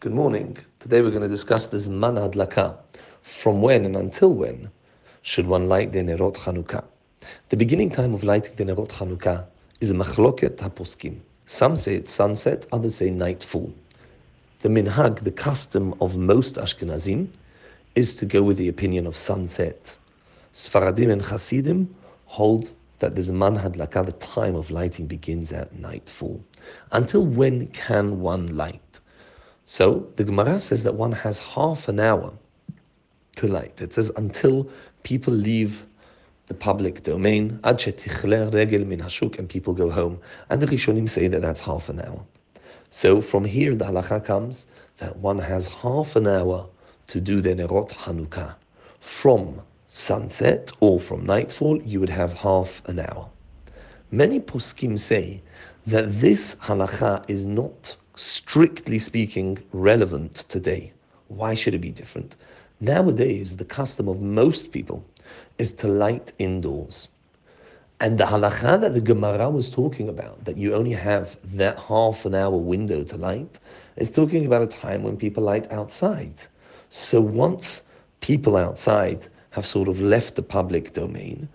Good morning. Today we're going to discuss the Zman Hadlaka. From when and until when should one light the Nerot Chanukah? The beginning time of lighting the Nerot Chanukah is a machloket haposkim. Some say it's sunset, others say nightfall. The minhag, the custom of most Ashkenazim, is to go with the opinion of sunset. Sfaradim and Hasidim hold that the Zman Hadlaka, the time of lighting, begins at nightfall. Until when can one light? So the Gemara says that one has half an hour to light. It says until people leave the public domain, and people go home. And the Rishonim say that that's half an hour. So from here the halacha comes that one has half an hour to do the Nerot Hanukkah. From sunset or from nightfall, you would have half an hour. Many poskim say that this halacha is not strictly speaking, relevant today. Why should it be different? Nowadays, the custom of most people is to light indoors. And the halacha that the Gemara was talking about, that you only have that half an hour window to light, is talking about a time when people light outside. So once people outside have sort of left the public domain,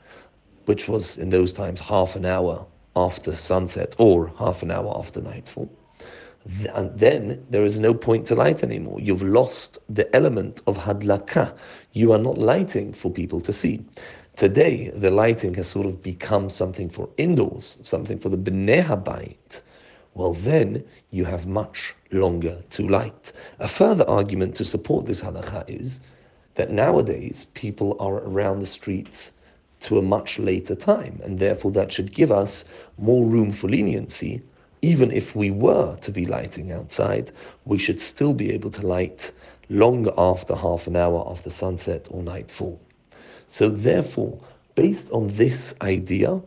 which was in those times half an hour after sunset or half an hour after nightfall, and then there is no point to light anymore. You've lost the element of hadlaka. You are not lighting for people to see. Today, the lighting has sort of become something for indoors, something for the bnei habayit. Well, then you have much longer to light. A further argument to support this halakha is that nowadays people are around the streets to a much later time, and therefore that should give us more room for leniency even if we were to be lighting outside, we should still be able to light long after half an hour after sunset or nightfall. So, therefore, based on this idea,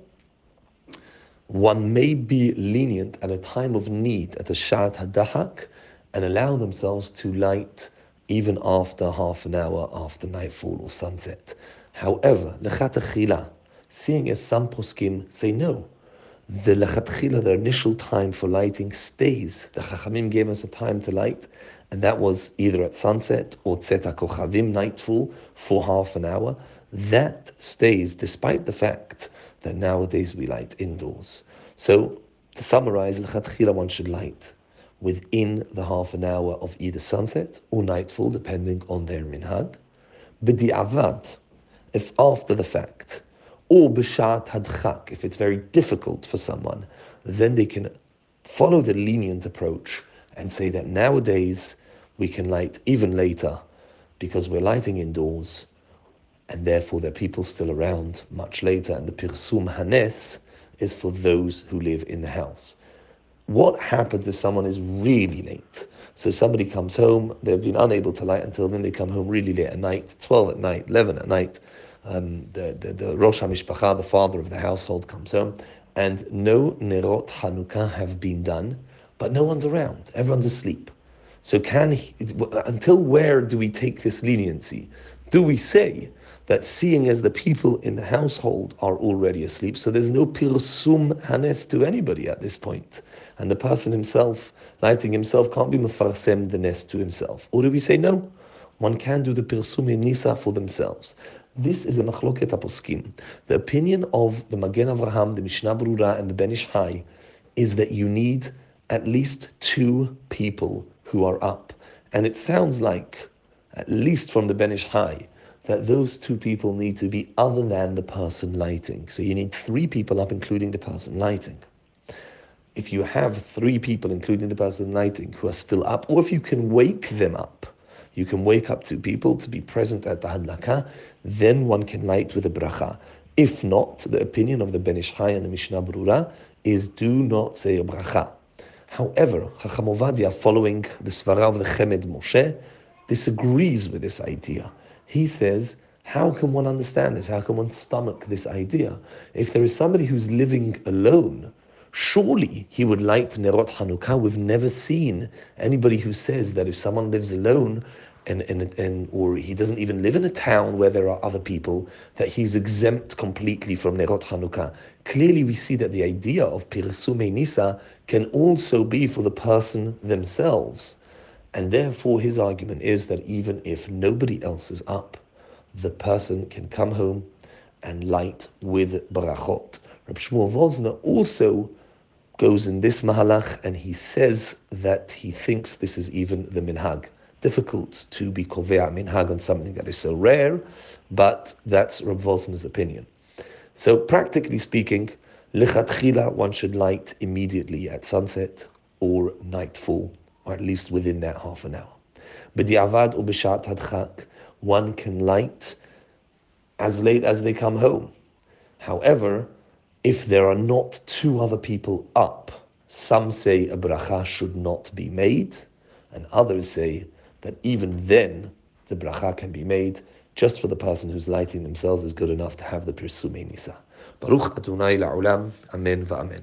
one may be lenient at a time of need, at a shat hadchak, and allow themselves to light even after half an hour after nightfall or sunset. However, lechatachila, seeing as some poskim say no, the lechatchila, the initial time for lighting, stays. The Chachamim gave us a time to light, and that was either at sunset or tzeta kochavim, nightfall, for half an hour. That stays despite the fact that nowadays we light indoors. So, to summarize, lechatchila one should light within the half an hour of either sunset or nightfall, depending on their minhag. B'di'avad, if after the fact, or b'shat hadchak, if it's very difficult for someone, then they can follow the lenient approach and say that nowadays we can light even later because we're lighting indoors and therefore there are people still around much later and the pirsum hanes is for those who live in the house. What happens if someone is really late? So somebody comes home, they've been unable to light until then they come home really late at night, 12 at night, 11 at night, um, the, the, the Rosh HaMishpacha, the father of the household, comes home, and no Nerot Hanukkah have been done, but no one's around. Everyone's asleep. So can he, until where do we take this leniency? Do we say that seeing as the people in the household are already asleep, so there's no pirsum hanes to anybody at this point, and the person himself, lighting himself, can't be mefarsem the nes to himself? Or do we say no? One can do the pirsum nisa for themselves. This is a machloket aposkim. The opinion of the Magen Avraham, the Mishnah Berurah, and the Ben Chai is that you need at least two people who are up. And it sounds like, at least from the Ben Chai, that those two people need to be other than the person lighting. So you need three people up, including the person lighting. If you have three people, including the person lighting, who are still up, or if you can wake them up, you can wake up two people to be present at the hadlaka, then one can light with a bracha. If not, the opinion of the Ben Ish and the Mishnah Brura is do not say a bracha. However, Chacham Ovadia, following the Svara of the Chemed Moshe, disagrees with this idea. He says, how can one understand this? How can one stomach this idea? If there is somebody who's living alone, surely he would light Nerot Hanukkah. We've never seen anybody who says that if someone lives alone, and, and, and or he doesn't even live in a town where there are other people, that he's exempt completely from Nerot Hanukkah. Clearly, we see that the idea of Pirsume Nisa can also be for the person themselves. And therefore, his argument is that even if nobody else is up, the person can come home and light with barachot. Reb Shmuel Vosner also goes in this mahalach and he says that he thinks this is even the minhag. Difficult to be kovea minhag on something that is so rare, but that's Reb Vosner's opinion. So practically speaking, lichatchila one should light immediately at sunset or nightfall or at least within that half an hour. B'di'avad or b'shat hadchak, one can light as late as they come home. However, if there are not two other people up, some say a bracha should not be made, and others say that even then the bracha can be made just for the person who's lighting themselves is good enough to have the pirsumei nisa. Baruch Adonai la'olam, amen va'amen.